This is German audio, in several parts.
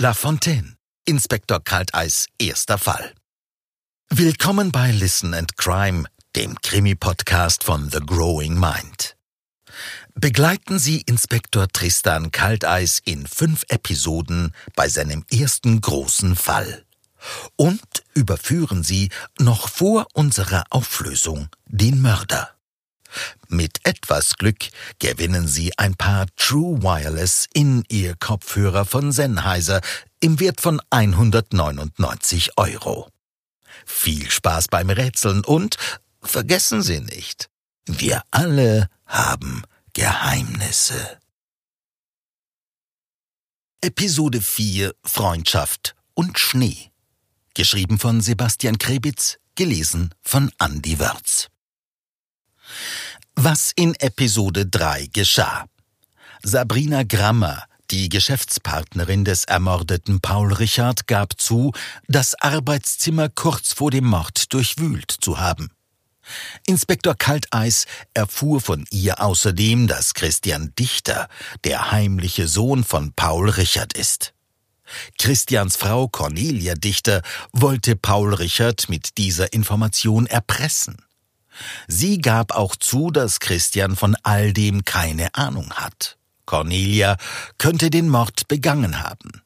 La Fontaine. Inspektor Kalteis erster Fall. Willkommen bei Listen and Crime, dem Krimi-Podcast von The Growing Mind. Begleiten Sie Inspektor Tristan Kalteis in fünf Episoden bei seinem ersten großen Fall. Und überführen Sie noch vor unserer Auflösung den Mörder. Mit etwas Glück gewinnen Sie ein paar True Wireless In-Ear-Kopfhörer von Sennheiser im Wert von 199 Euro. Viel Spaß beim Rätseln und vergessen Sie nicht, wir alle haben Geheimnisse. Episode 4 Freundschaft und Schnee. Geschrieben von Sebastian Krebitz, gelesen von Andy Wörz. Was in Episode 3 geschah. Sabrina Grammer, die Geschäftspartnerin des ermordeten Paul Richard, gab zu, das Arbeitszimmer kurz vor dem Mord durchwühlt zu haben. Inspektor Kalteis erfuhr von ihr außerdem, dass Christian Dichter der heimliche Sohn von Paul Richard ist. Christians Frau Cornelia Dichter wollte Paul Richard mit dieser Information erpressen. Sie gab auch zu, dass Christian von all dem keine Ahnung hat. Cornelia könnte den Mord begangen haben.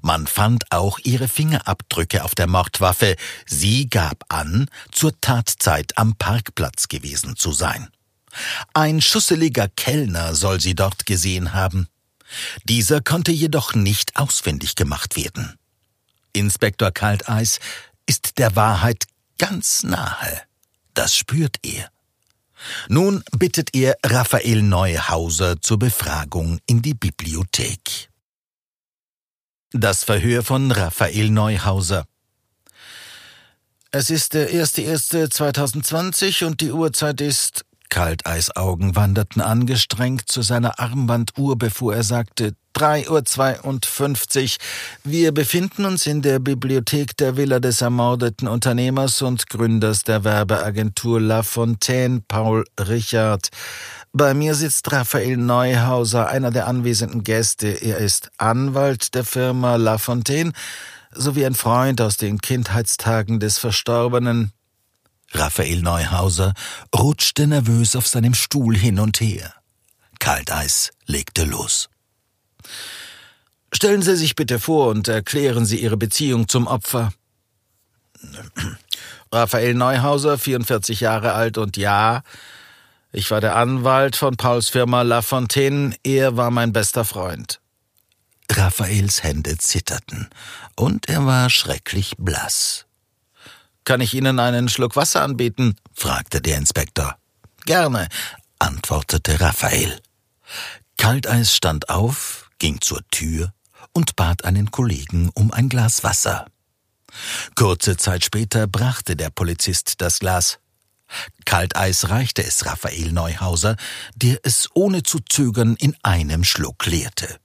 Man fand auch ihre Fingerabdrücke auf der Mordwaffe. Sie gab an, zur Tatzeit am Parkplatz gewesen zu sein. Ein schusseliger Kellner soll sie dort gesehen haben. Dieser konnte jedoch nicht ausfindig gemacht werden. Inspektor Kalteis ist der Wahrheit ganz nahe. Das spürt er. Nun bittet er Raphael Neuhauser zur Befragung in die Bibliothek. Das Verhör von Raphael Neuhauser. Es ist der 1.1.2020 und die Uhrzeit ist Kalteisaugen wanderten angestrengt zu seiner Armbanduhr, bevor er sagte, drei Uhr zweiundfünfzig. Wir befinden uns in der Bibliothek der Villa des ermordeten Unternehmers und Gründers der Werbeagentur La Fontaine, Paul Richard. Bei mir sitzt Raphael Neuhauser, einer der anwesenden Gäste. Er ist Anwalt der Firma La Fontaine sowie ein Freund aus den Kindheitstagen des Verstorbenen. Raphael Neuhauser rutschte nervös auf seinem Stuhl hin und her. Kalteis legte los. Stellen Sie sich bitte vor und erklären Sie Ihre Beziehung zum Opfer. Raphael Neuhauser, 44 Jahre alt und ja, ich war der Anwalt von Pauls Firma La Fontaine, er war mein bester Freund. Raphaels Hände zitterten und er war schrecklich blass. Kann ich Ihnen einen Schluck Wasser anbieten? fragte der Inspektor. Gerne, antwortete Raphael. Kalteis stand auf, ging zur Tür und bat einen Kollegen um ein Glas Wasser. Kurze Zeit später brachte der Polizist das Glas. Kalteis reichte es Raphael Neuhauser, der es ohne zu zögern in einem Schluck leerte.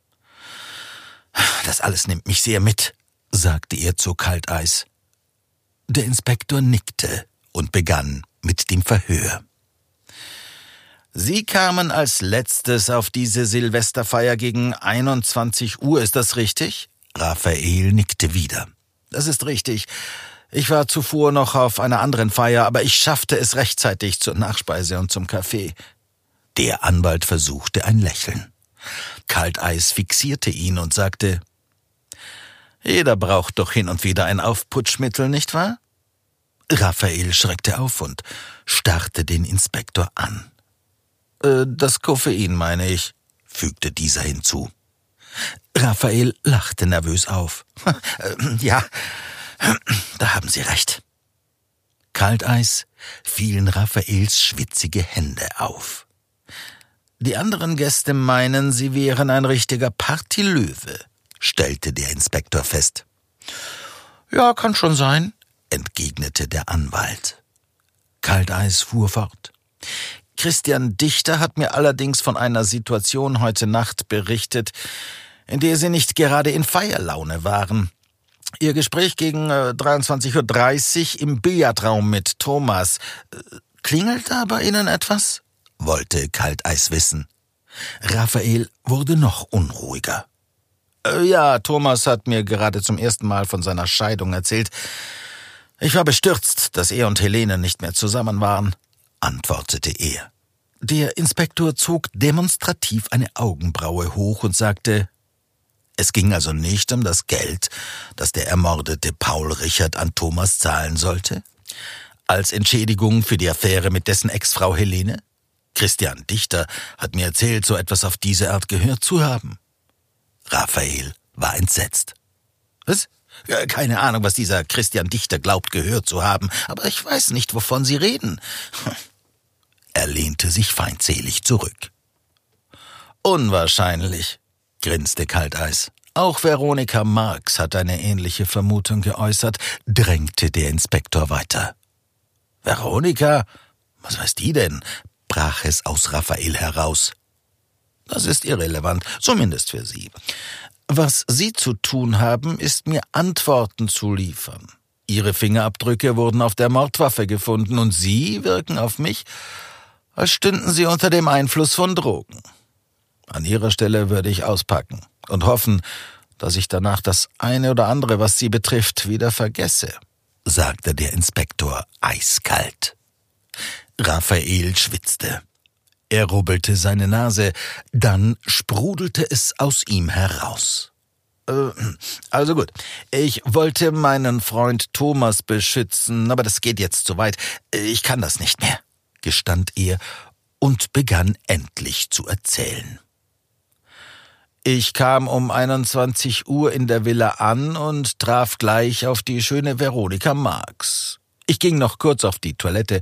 Das alles nimmt mich sehr mit, sagte er zu Kalteis. Der Inspektor nickte und begann mit dem Verhör. Sie kamen als letztes auf diese Silvesterfeier gegen 21 Uhr, ist das richtig? Raphael nickte wieder. Das ist richtig. Ich war zuvor noch auf einer anderen Feier, aber ich schaffte es rechtzeitig zur Nachspeise und zum Kaffee. Der Anwalt versuchte ein Lächeln. Kalteis fixierte ihn und sagte, jeder braucht doch hin und wieder ein Aufputschmittel, nicht wahr? Raphael schreckte auf und starrte den Inspektor an. Äh, das Koffein, meine ich, fügte dieser hinzu. Raphael lachte nervös auf. ja, da haben Sie recht. Kalteis fielen Raphaels schwitzige Hände auf. Die anderen Gäste meinen, sie wären ein richtiger Partylöwe, stellte der Inspektor fest. Ja, kann schon sein, entgegnete der Anwalt. Kalteis fuhr fort. Christian Dichter hat mir allerdings von einer Situation heute Nacht berichtet, in der Sie nicht gerade in Feierlaune waren. Ihr Gespräch gegen äh, 23.30 Uhr im Billardraum mit Thomas. Äh, klingelt da bei Ihnen etwas? wollte Kalteis wissen. Raphael wurde noch unruhiger. Äh, ja, Thomas hat mir gerade zum ersten Mal von seiner Scheidung erzählt. Ich war bestürzt, dass er und Helene nicht mehr zusammen waren, antwortete er. Der Inspektor zog demonstrativ eine Augenbraue hoch und sagte, es ging also nicht um das Geld, das der ermordete Paul Richard an Thomas zahlen sollte? Als Entschädigung für die Affäre mit dessen Ex-Frau Helene? Christian Dichter hat mir erzählt, so etwas auf diese Art gehört zu haben. Raphael war entsetzt. Was? Keine Ahnung, was dieser Christian Dichter glaubt gehört zu haben, aber ich weiß nicht, wovon Sie reden. Er lehnte sich feindselig zurück. Unwahrscheinlich, grinste Kalteis. Auch Veronika Marx hat eine ähnliche Vermutung geäußert, drängte der Inspektor weiter. Veronika? Was weiß die denn? brach es aus Raphael heraus. Das ist irrelevant, zumindest für Sie. Was Sie zu tun haben, ist mir Antworten zu liefern. Ihre Fingerabdrücke wurden auf der Mordwaffe gefunden und Sie wirken auf mich, als stünden Sie unter dem Einfluss von Drogen. An Ihrer Stelle würde ich auspacken und hoffen, dass ich danach das eine oder andere, was Sie betrifft, wieder vergesse, sagte der Inspektor eiskalt. Raphael schwitzte. Er rubbelte seine Nase, dann sprudelte es aus ihm heraus. Äh, also gut, ich wollte meinen Freund Thomas beschützen, aber das geht jetzt zu weit. Ich kann das nicht mehr, gestand er und begann endlich zu erzählen. Ich kam um 21 Uhr in der Villa an und traf gleich auf die schöne Veronika Marx. Ich ging noch kurz auf die Toilette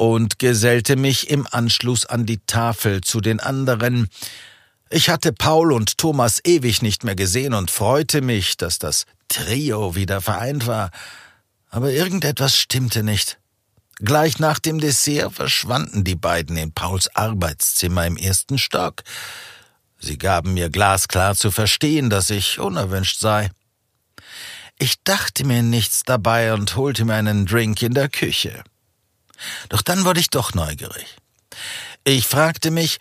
und gesellte mich im Anschluss an die Tafel zu den anderen. Ich hatte Paul und Thomas ewig nicht mehr gesehen und freute mich, dass das Trio wieder vereint war. Aber irgendetwas stimmte nicht. Gleich nach dem Dessert verschwanden die beiden in Pauls Arbeitszimmer im ersten Stock. Sie gaben mir glasklar zu verstehen, dass ich unerwünscht sei. Ich dachte mir nichts dabei und holte mir einen Drink in der Küche. Doch dann wurde ich doch neugierig. Ich fragte mich,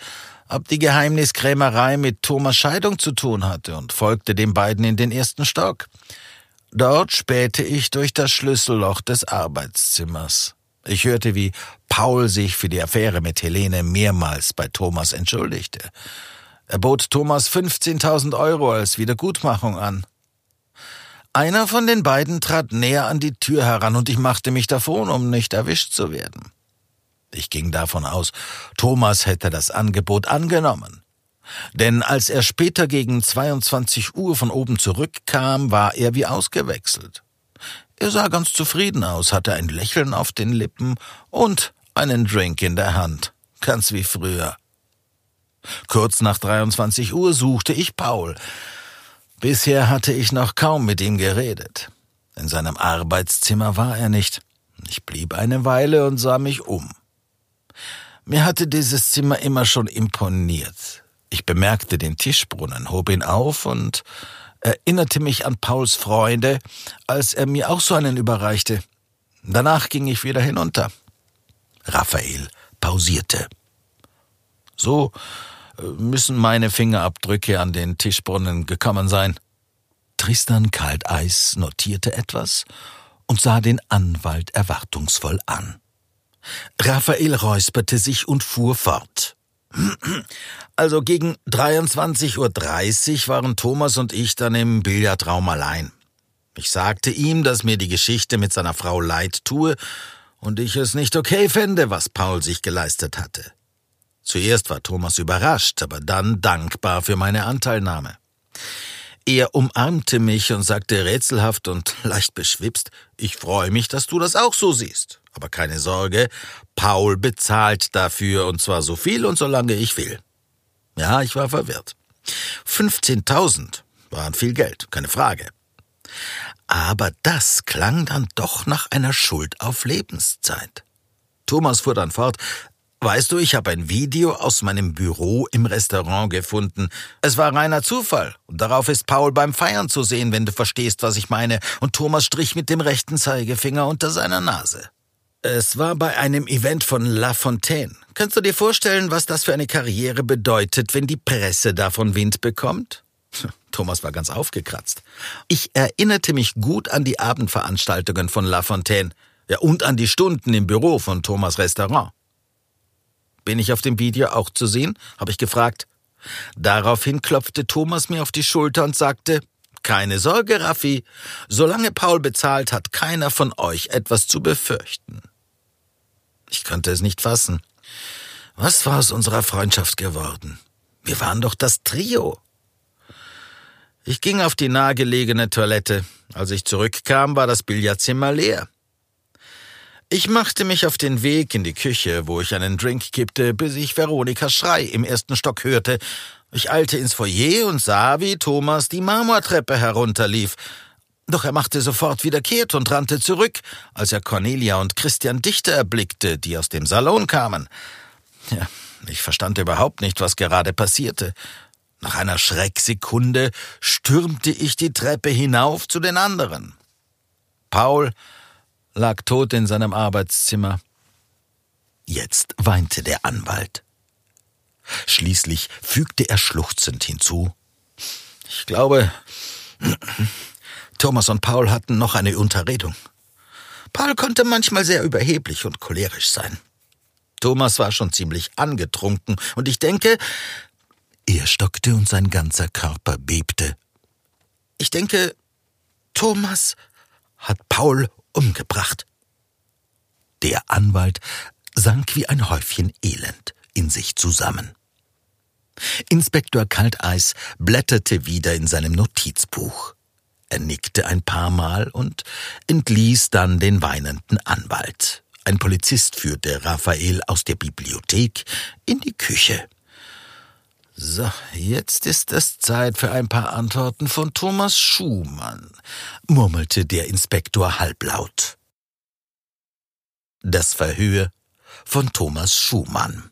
ob die Geheimniskrämerei mit Thomas Scheidung zu tun hatte und folgte den beiden in den ersten Stock. Dort spähte ich durch das Schlüsselloch des Arbeitszimmers. Ich hörte, wie Paul sich für die Affäre mit Helene mehrmals bei Thomas entschuldigte. Er bot Thomas 15.000 Euro als Wiedergutmachung an. Einer von den beiden trat näher an die Tür heran und ich machte mich davon, um nicht erwischt zu werden. Ich ging davon aus, Thomas hätte das Angebot angenommen. Denn als er später gegen 22 Uhr von oben zurückkam, war er wie ausgewechselt. Er sah ganz zufrieden aus, hatte ein Lächeln auf den Lippen und einen Drink in der Hand, ganz wie früher. Kurz nach 23 Uhr suchte ich Paul. Bisher hatte ich noch kaum mit ihm geredet. In seinem Arbeitszimmer war er nicht. Ich blieb eine Weile und sah mich um. Mir hatte dieses Zimmer immer schon imponiert. Ich bemerkte den Tischbrunnen, hob ihn auf und erinnerte mich an Pauls Freunde, als er mir auch so einen überreichte. Danach ging ich wieder hinunter. Raphael pausierte. So müssen meine Fingerabdrücke an den Tischbrunnen gekommen sein. Tristan Kalteis notierte etwas und sah den Anwalt erwartungsvoll an. Raphael räusperte sich und fuhr fort. Also gegen 23.30 Uhr waren Thomas und ich dann im Billardraum allein. Ich sagte ihm, dass mir die Geschichte mit seiner Frau leid tue und ich es nicht okay fände, was Paul sich geleistet hatte. Zuerst war Thomas überrascht, aber dann dankbar für meine Anteilnahme. Er umarmte mich und sagte rätselhaft und leicht beschwipst, ich freue mich, dass du das auch so siehst. Aber keine Sorge, Paul bezahlt dafür und zwar so viel und so lange ich will. Ja, ich war verwirrt. 15.000 waren viel Geld, keine Frage. Aber das klang dann doch nach einer Schuld auf Lebenszeit. Thomas fuhr dann fort, Weißt du, ich habe ein Video aus meinem Büro im Restaurant gefunden. Es war reiner Zufall. Und darauf ist Paul beim Feiern zu sehen, wenn du verstehst, was ich meine. Und Thomas strich mit dem rechten Zeigefinger unter seiner Nase. Es war bei einem Event von La Fontaine. Kannst du dir vorstellen, was das für eine Karriere bedeutet, wenn die Presse davon Wind bekommt? Thomas war ganz aufgekratzt. Ich erinnerte mich gut an die Abendveranstaltungen von Lafontaine, ja, und an die Stunden im Büro von Thomas Restaurant. Bin ich auf dem Video auch zu sehen? habe ich gefragt. Daraufhin klopfte Thomas mir auf die Schulter und sagte, keine Sorge, Raffi, solange Paul bezahlt, hat keiner von euch etwas zu befürchten. Ich konnte es nicht fassen. Was war aus unserer Freundschaft geworden? Wir waren doch das Trio. Ich ging auf die nahegelegene Toilette. Als ich zurückkam, war das Billardzimmer leer. Ich machte mich auf den Weg in die Küche, wo ich einen Drink kippte, bis ich Veronikas Schrei im ersten Stock hörte. Ich eilte ins Foyer und sah, wie Thomas die Marmortreppe herunterlief. Doch er machte sofort wieder kehrt und rannte zurück, als er Cornelia und Christian Dichter erblickte, die aus dem Salon kamen. Ja, ich verstand überhaupt nicht, was gerade passierte. Nach einer Schrecksekunde stürmte ich die Treppe hinauf zu den anderen. Paul lag tot in seinem Arbeitszimmer. Jetzt weinte der Anwalt. Schließlich fügte er schluchzend hinzu Ich glaube, Thomas und Paul hatten noch eine Unterredung. Paul konnte manchmal sehr überheblich und cholerisch sein. Thomas war schon ziemlich angetrunken, und ich denke, er stockte und sein ganzer Körper bebte. Ich denke, Thomas hat Paul umgebracht. Der Anwalt sank wie ein Häufchen Elend in sich zusammen. Inspektor Kalteis blätterte wieder in seinem Notizbuch. Er nickte ein paar Mal und entließ dann den weinenden Anwalt. Ein Polizist führte Raphael aus der Bibliothek in die Küche. So, jetzt ist es Zeit für ein paar Antworten von Thomas Schumann, murmelte der Inspektor halblaut. Das Verhör von Thomas Schumann.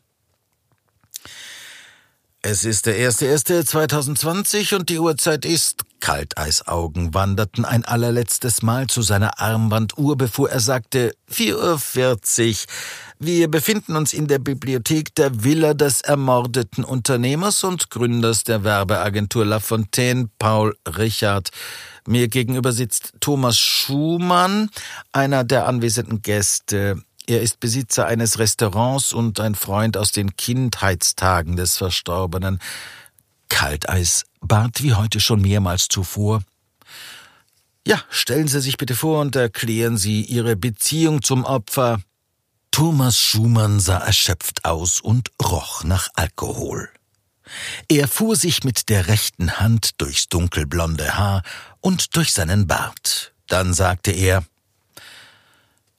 Es ist der 1.1.2020 und die Uhrzeit ist. Kalteisaugen wanderten ein allerletztes Mal zu seiner Armbanduhr, bevor er sagte 4.40 Uhr. Wir befinden uns in der Bibliothek der Villa des ermordeten Unternehmers und Gründers der Werbeagentur La Fontaine, Paul Richard. Mir gegenüber sitzt Thomas Schumann, einer der anwesenden Gäste. Er ist Besitzer eines Restaurants und ein Freund aus den Kindheitstagen des Verstorbenen. Kalteis bat wie heute schon mehrmals zuvor. Ja, stellen Sie sich bitte vor und erklären Sie Ihre Beziehung zum Opfer. Thomas Schumann sah erschöpft aus und roch nach Alkohol. Er fuhr sich mit der rechten Hand durchs dunkelblonde Haar und durch seinen Bart. Dann sagte er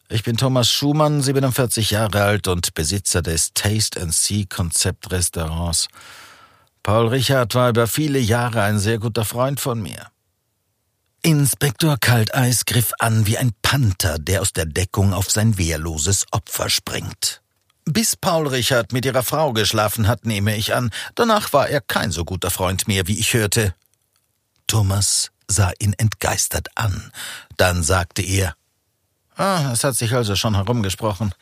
Ich bin Thomas Schumann, 47 Jahre alt und Besitzer des Taste and See Konzept Restaurants. Paul Richard war über viele Jahre ein sehr guter Freund von mir. Inspektor Kalteis griff an wie ein Panther, der aus der Deckung auf sein wehrloses Opfer springt. Bis Paul Richard mit ihrer Frau geschlafen hat, nehme ich an. Danach war er kein so guter Freund mehr, wie ich hörte. Thomas sah ihn entgeistert an. Dann sagte er, Ah, es hat sich also schon herumgesprochen.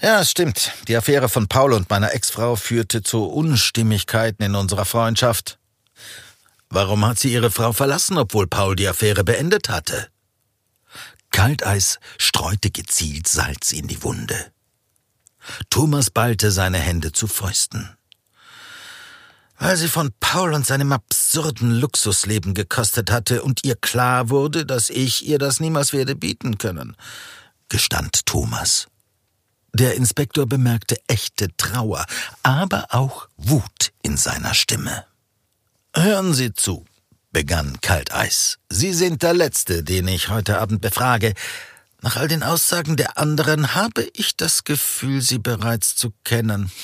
Ja, es stimmt. Die Affäre von Paul und meiner Ex-Frau führte zu Unstimmigkeiten in unserer Freundschaft. Warum hat sie ihre Frau verlassen, obwohl Paul die Affäre beendet hatte? Kalteis streute gezielt Salz in die Wunde. Thomas ballte seine Hände zu Fäusten. Weil sie von Paul und seinem absurden Luxusleben gekostet hatte und ihr klar wurde, dass ich ihr das niemals werde bieten können, gestand Thomas. Der Inspektor bemerkte echte Trauer, aber auch Wut in seiner Stimme. Hören Sie zu, begann Kalteis. Sie sind der Letzte, den ich heute Abend befrage. Nach all den Aussagen der anderen habe ich das Gefühl, Sie bereits zu kennen.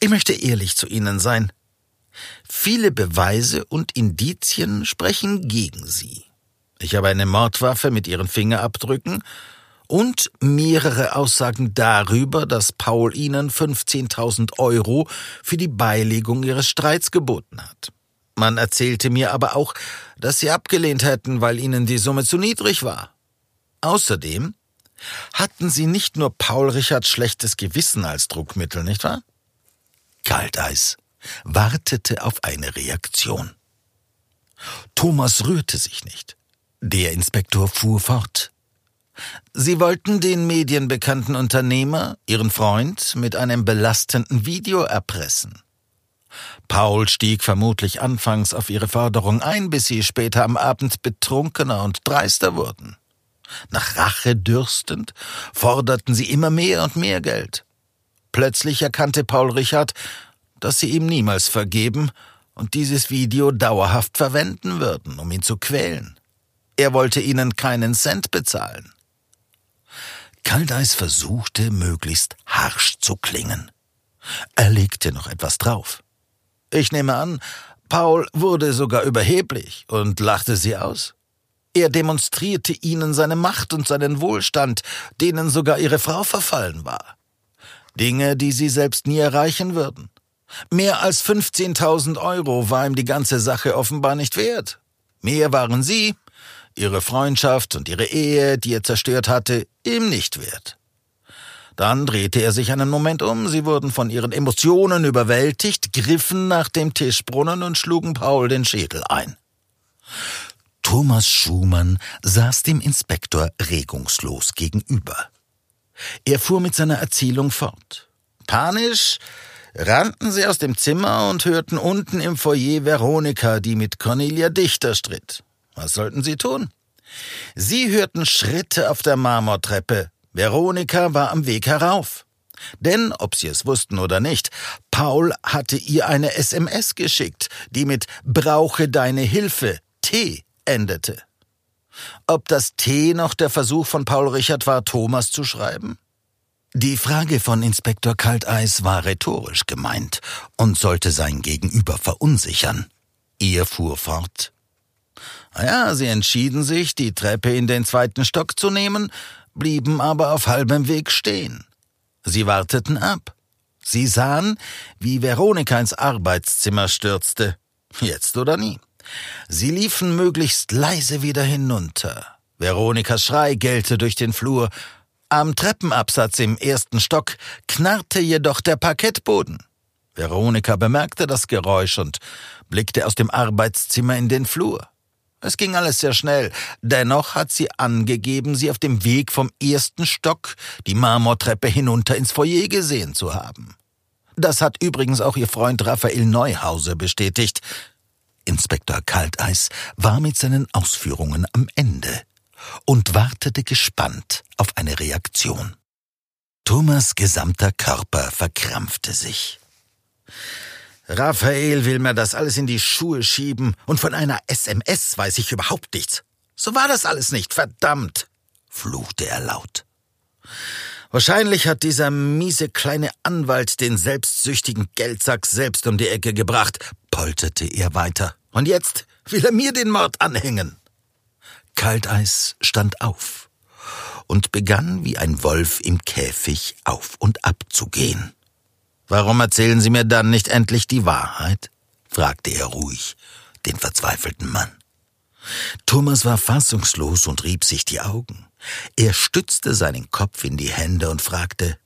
Ich möchte ehrlich zu Ihnen sein. Viele Beweise und Indizien sprechen gegen Sie. Ich habe eine Mordwaffe mit Ihren Fingerabdrücken und mehrere Aussagen darüber, dass Paul Ihnen 15.000 Euro für die Beilegung Ihres Streits geboten hat. Man erzählte mir aber auch, dass sie abgelehnt hätten, weil ihnen die Summe zu niedrig war. Außerdem hatten sie nicht nur Paul Richards schlechtes Gewissen als Druckmittel, nicht wahr? Kalteis wartete auf eine Reaktion. Thomas rührte sich nicht. Der Inspektor fuhr fort. Sie wollten den medienbekannten Unternehmer, Ihren Freund, mit einem belastenden Video erpressen. Paul stieg vermutlich anfangs auf ihre Forderung ein, bis sie später am Abend betrunkener und dreister wurden. Nach Rache dürstend forderten sie immer mehr und mehr Geld. Plötzlich erkannte Paul Richard, dass sie ihm niemals vergeben und dieses Video dauerhaft verwenden würden, um ihn zu quälen. Er wollte ihnen keinen Cent bezahlen. Kaldeis versuchte, möglichst harsch zu klingen. Er legte noch etwas drauf. Ich nehme an, Paul wurde sogar überheblich und lachte sie aus. Er demonstrierte ihnen seine Macht und seinen Wohlstand, denen sogar ihre Frau verfallen war. Dinge, die sie selbst nie erreichen würden. Mehr als 15.000 Euro war ihm die ganze Sache offenbar nicht wert. Mehr waren sie, ihre Freundschaft und ihre Ehe, die er zerstört hatte, ihm nicht wert. Dann drehte er sich einen Moment um, sie wurden von ihren Emotionen überwältigt, griffen nach dem Tischbrunnen und schlugen Paul den Schädel ein. Thomas Schumann saß dem Inspektor regungslos gegenüber. Er fuhr mit seiner Erzählung fort. Panisch rannten sie aus dem Zimmer und hörten unten im Foyer Veronika, die mit Cornelia Dichter stritt. Was sollten sie tun? Sie hörten Schritte auf der Marmortreppe. Veronika war am Weg herauf. Denn, ob sie es wussten oder nicht, Paul hatte ihr eine SMS geschickt, die mit Brauche deine Hilfe T endete. Ob das T noch der Versuch von Paul Richard war, Thomas zu schreiben? Die Frage von Inspektor Kalteis war rhetorisch gemeint und sollte sein Gegenüber verunsichern. Er fuhr fort. Ja, sie entschieden sich, die Treppe in den zweiten Stock zu nehmen, blieben aber auf halbem Weg stehen. Sie warteten ab. Sie sahen, wie Veronika ins Arbeitszimmer stürzte. Jetzt oder nie. Sie liefen möglichst leise wieder hinunter. Veronikas Schrei gellte durch den Flur. Am Treppenabsatz im ersten Stock knarrte jedoch der Parkettboden. Veronika bemerkte das Geräusch und blickte aus dem Arbeitszimmer in den Flur. Es ging alles sehr schnell. Dennoch hat sie angegeben, sie auf dem Weg vom ersten Stock die Marmortreppe hinunter ins Foyer gesehen zu haben. Das hat übrigens auch ihr Freund Raphael Neuhauser bestätigt. Inspektor Kalteis war mit seinen Ausführungen am Ende und wartete gespannt auf eine Reaktion. Thomas gesamter Körper verkrampfte sich. Raphael will mir das alles in die Schuhe schieben und von einer SMS weiß ich überhaupt nichts. So war das alles nicht, verdammt, fluchte er laut. Wahrscheinlich hat dieser miese kleine Anwalt den selbstsüchtigen Geldsack selbst um die Ecke gebracht, polterte er weiter. Und jetzt will er mir den Mord anhängen. Kalteis stand auf und begann wie ein Wolf im Käfig auf und ab zu gehen. Warum erzählen Sie mir dann nicht endlich die Wahrheit? fragte er ruhig den verzweifelten Mann. Thomas war fassungslos und rieb sich die Augen. Er stützte seinen Kopf in die Hände und fragte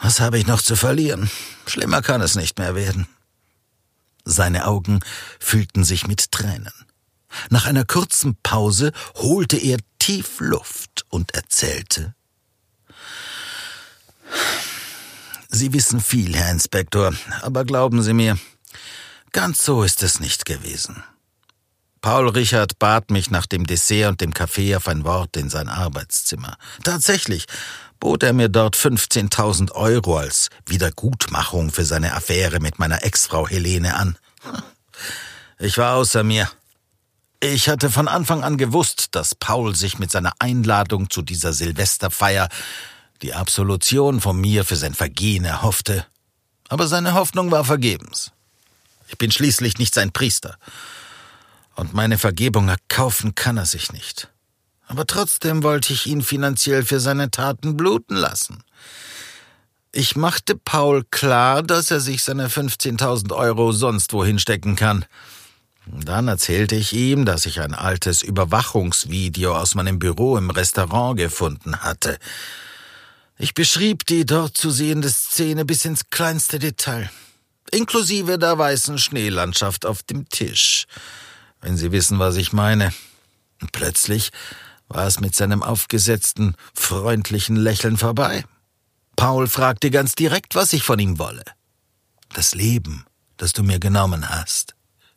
Was habe ich noch zu verlieren? Schlimmer kann es nicht mehr werden. Seine Augen füllten sich mit Tränen. Nach einer kurzen Pause holte er tief Luft und erzählte Sie wissen viel, Herr Inspektor, aber glauben Sie mir, ganz so ist es nicht gewesen. Paul Richard bat mich nach dem Dessert und dem Kaffee auf ein Wort in sein Arbeitszimmer. Tatsächlich bot er mir dort 15.000 Euro als Wiedergutmachung für seine Affäre mit meiner Ex-Frau Helene an. Ich war außer mir. Ich hatte von Anfang an gewusst, dass Paul sich mit seiner Einladung zu dieser Silvesterfeier die Absolution von mir für sein Vergehen erhoffte. Aber seine Hoffnung war vergebens. Ich bin schließlich nicht sein Priester. Und meine Vergebung erkaufen kann er sich nicht. Aber trotzdem wollte ich ihn finanziell für seine Taten bluten lassen. Ich machte Paul klar, dass er sich seine 15.000 Euro sonst wohin stecken kann. Dann erzählte ich ihm, dass ich ein altes Überwachungsvideo aus meinem Büro im Restaurant gefunden hatte. Ich beschrieb die dort zu sehende Szene bis ins kleinste Detail. inklusive der weißen Schneelandschaft auf dem Tisch, wenn Sie wissen, was ich meine. Und plötzlich war es mit seinem aufgesetzten, freundlichen Lächeln vorbei. Paul fragte ganz direkt, was ich von ihm wolle. Das Leben, das du mir genommen hast,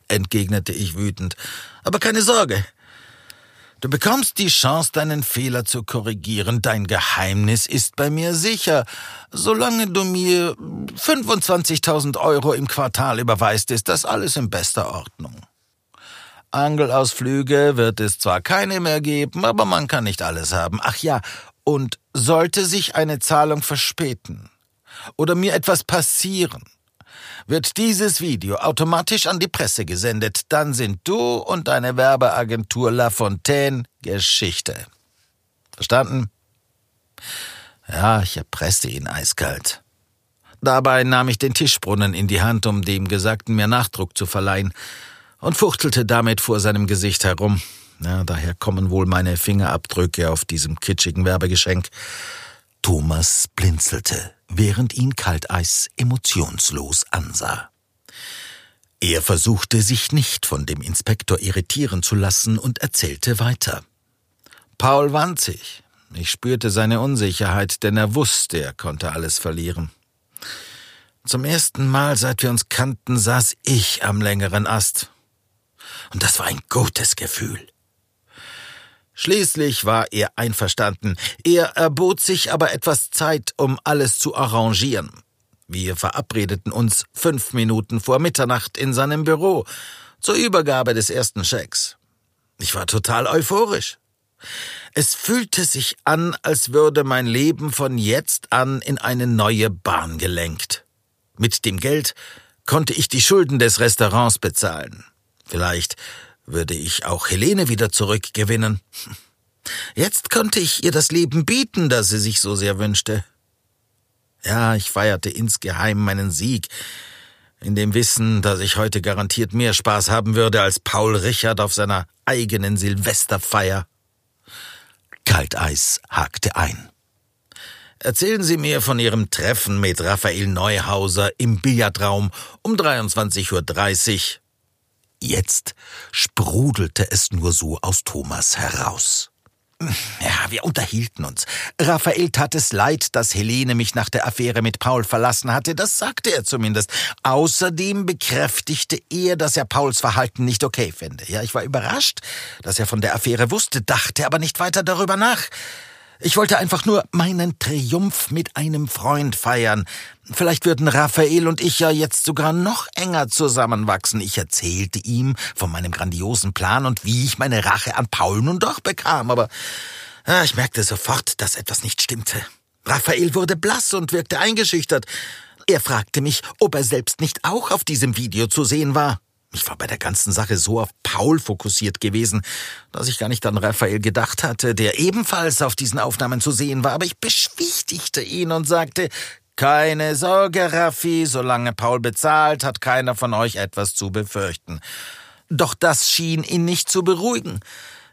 entgegnete ich wütend. Aber keine Sorge. Du bekommst die Chance, deinen Fehler zu korrigieren. Dein Geheimnis ist bei mir sicher. Solange du mir 25.000 Euro im Quartal überweist, ist das alles in bester Ordnung. Angelausflüge wird es zwar keine mehr geben, aber man kann nicht alles haben. Ach ja, und sollte sich eine Zahlung verspäten oder mir etwas passieren, wird dieses Video automatisch an die Presse gesendet, dann sind du und deine Werbeagentur La Fontaine Geschichte. Verstanden? Ja, ich erpresste ihn eiskalt. Dabei nahm ich den Tischbrunnen in die Hand, um dem Gesagten mehr Nachdruck zu verleihen, und fuchtelte damit vor seinem Gesicht herum. Ja, daher kommen wohl meine Fingerabdrücke auf diesem kitschigen Werbegeschenk. Thomas blinzelte, während ihn Kalteis emotionslos ansah. Er versuchte sich nicht von dem Inspektor irritieren zu lassen und erzählte weiter. Paul wand sich. Ich spürte seine Unsicherheit, denn er wusste, er konnte alles verlieren. Zum ersten Mal, seit wir uns kannten, saß ich am längeren Ast. Und das war ein gutes Gefühl. Schließlich war er einverstanden. Er erbot sich aber etwas Zeit, um alles zu arrangieren. Wir verabredeten uns fünf Minuten vor Mitternacht in seinem Büro zur Übergabe des ersten Schecks. Ich war total euphorisch. Es fühlte sich an, als würde mein Leben von jetzt an in eine neue Bahn gelenkt. Mit dem Geld konnte ich die Schulden des Restaurants bezahlen. Vielleicht würde ich auch Helene wieder zurückgewinnen. Jetzt konnte ich ihr das Leben bieten, das sie sich so sehr wünschte. Ja, ich feierte insgeheim meinen Sieg, in dem Wissen, dass ich heute garantiert mehr Spaß haben würde als Paul Richard auf seiner eigenen Silvesterfeier. Kalteis hakte ein. Erzählen Sie mir von Ihrem Treffen mit Raphael Neuhauser im Billardraum um 23.30 Uhr. Jetzt sprudelte es nur so aus Thomas heraus. Ja, wir unterhielten uns. Raphael tat es leid, dass Helene mich nach der Affäre mit Paul verlassen hatte, das sagte er zumindest. Außerdem bekräftigte er, dass er Pauls Verhalten nicht okay fände. Ja, ich war überrascht, dass er von der Affäre wusste, dachte aber nicht weiter darüber nach. Ich wollte einfach nur meinen Triumph mit einem Freund feiern. Vielleicht würden Raphael und ich ja jetzt sogar noch enger zusammenwachsen. Ich erzählte ihm von meinem grandiosen Plan und wie ich meine Rache an Paul nun doch bekam, aber ah, ich merkte sofort, dass etwas nicht stimmte. Raphael wurde blass und wirkte eingeschüchtert. Er fragte mich, ob er selbst nicht auch auf diesem Video zu sehen war. Ich war bei der ganzen Sache so auf Paul fokussiert gewesen, dass ich gar nicht an Raphael gedacht hatte, der ebenfalls auf diesen Aufnahmen zu sehen war, aber ich beschwichtigte ihn und sagte, keine Sorge, Raffi, solange Paul bezahlt, hat keiner von euch etwas zu befürchten. Doch das schien ihn nicht zu beruhigen.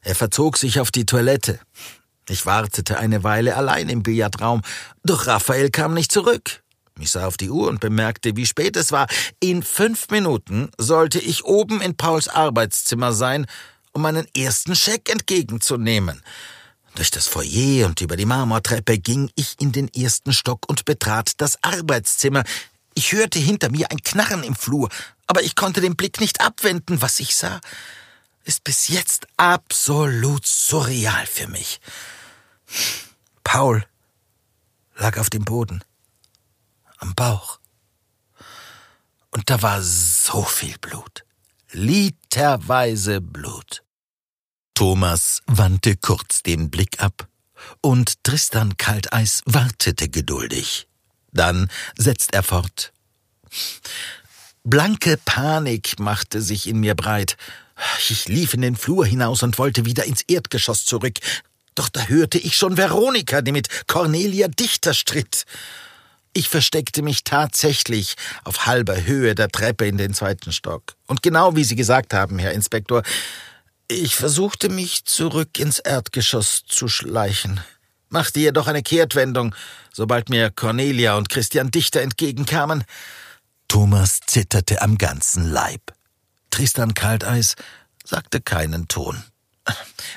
Er verzog sich auf die Toilette. Ich wartete eine Weile allein im Billardraum, doch Raphael kam nicht zurück. Ich sah auf die Uhr und bemerkte, wie spät es war. In fünf Minuten sollte ich oben in Pauls Arbeitszimmer sein, um meinen ersten Scheck entgegenzunehmen. Durch das Foyer und über die Marmortreppe ging ich in den ersten Stock und betrat das Arbeitszimmer. Ich hörte hinter mir ein Knarren im Flur, aber ich konnte den Blick nicht abwenden. Was ich sah, ist bis jetzt absolut surreal für mich. Paul lag auf dem Boden am Bauch. Und da war so viel Blut. Literweise Blut. Thomas wandte kurz den Blick ab, und Tristan Kalteis wartete geduldig. Dann setzt er fort. Blanke Panik machte sich in mir breit. Ich lief in den Flur hinaus und wollte wieder ins Erdgeschoss zurück. Doch da hörte ich schon Veronika, die mit Cornelia Dichter stritt. Ich versteckte mich tatsächlich auf halber Höhe der Treppe in den zweiten Stock. Und genau wie Sie gesagt haben, Herr Inspektor, ich versuchte mich zurück ins Erdgeschoss zu schleichen, machte jedoch eine Kehrtwendung, sobald mir Cornelia und Christian Dichter entgegenkamen. Thomas zitterte am ganzen Leib. Tristan Kalteis sagte keinen Ton.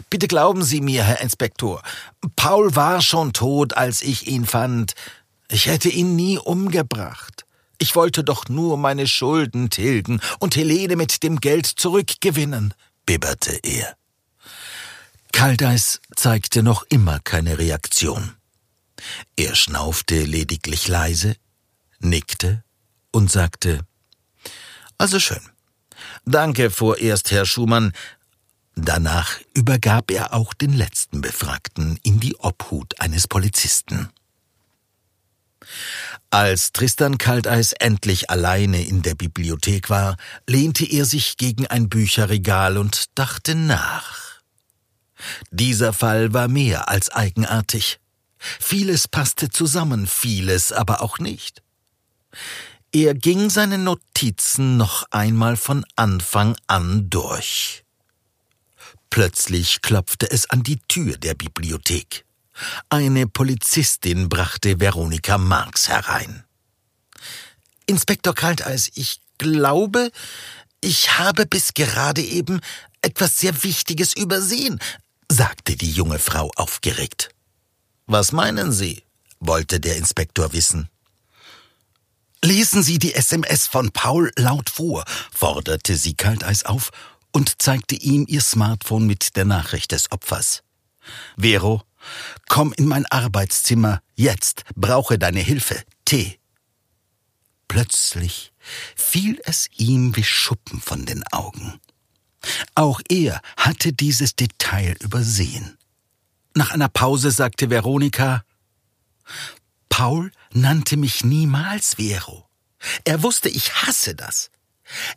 Bitte glauben Sie mir, Herr Inspektor. Paul war schon tot, als ich ihn fand. Ich hätte ihn nie umgebracht. Ich wollte doch nur meine Schulden tilgen und Helene mit dem Geld zurückgewinnen, bibberte er. Kaldeis zeigte noch immer keine Reaktion. Er schnaufte lediglich leise, nickte und sagte Also schön. Danke vorerst, Herr Schumann. Danach übergab er auch den letzten Befragten in die Obhut eines Polizisten. Als Tristan Kalteis endlich alleine in der Bibliothek war, lehnte er sich gegen ein Bücherregal und dachte nach. Dieser Fall war mehr als eigenartig. Vieles passte zusammen, vieles aber auch nicht. Er ging seine Notizen noch einmal von Anfang an durch. Plötzlich klopfte es an die Tür der Bibliothek. Eine Polizistin brachte Veronika Marx herein. Inspektor Kalteis, ich glaube, ich habe bis gerade eben etwas sehr Wichtiges übersehen, sagte die junge Frau aufgeregt. Was meinen Sie? wollte der Inspektor wissen. Lesen Sie die SMS von Paul laut vor, forderte sie Kalteis auf und zeigte ihm ihr Smartphone mit der Nachricht des Opfers. Vero, komm in mein Arbeitszimmer, jetzt, brauche deine Hilfe, T. Plötzlich fiel es ihm wie Schuppen von den Augen. Auch er hatte dieses Detail übersehen. Nach einer Pause sagte Veronika, Paul nannte mich niemals Vero. Er wusste, ich hasse das.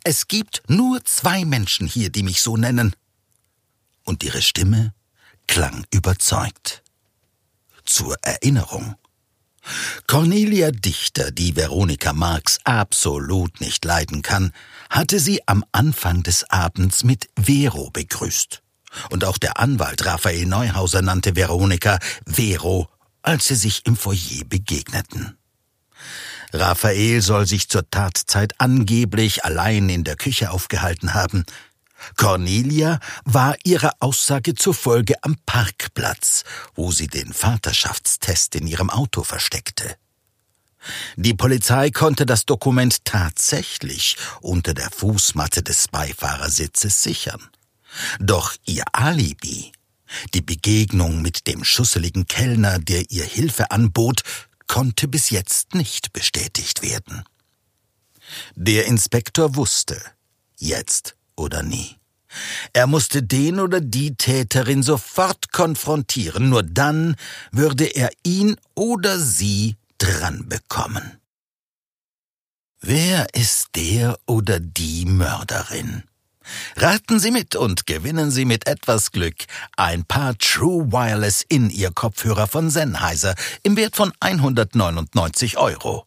Es gibt nur zwei Menschen hier, die mich so nennen. Und ihre Stimme klang überzeugt. Zur Erinnerung. Cornelia Dichter, die Veronika Marx absolut nicht leiden kann, hatte sie am Anfang des Abends mit Vero begrüßt. Und auch der Anwalt Raphael Neuhauser nannte Veronika Vero als sie sich im Foyer begegneten. Raphael soll sich zur Tatzeit angeblich allein in der Küche aufgehalten haben. Cornelia war ihrer Aussage zufolge am Parkplatz, wo sie den Vaterschaftstest in ihrem Auto versteckte. Die Polizei konnte das Dokument tatsächlich unter der Fußmatte des Beifahrersitzes sichern. Doch ihr Alibi die Begegnung mit dem schusseligen Kellner, der ihr Hilfe anbot, konnte bis jetzt nicht bestätigt werden. Der Inspektor wusste, jetzt oder nie. Er musste den oder die Täterin sofort konfrontieren, nur dann würde er ihn oder sie dran bekommen. Wer ist der oder die Mörderin? Raten Sie mit und gewinnen Sie mit etwas Glück ein paar True Wireless In-Ear-Kopfhörer von Sennheiser im Wert von 199 Euro.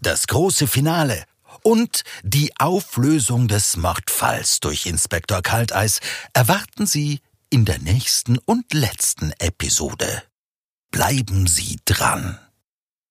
Das große Finale und die Auflösung des Mordfalls durch Inspektor Kalteis erwarten Sie in der nächsten und letzten Episode. Bleiben Sie dran.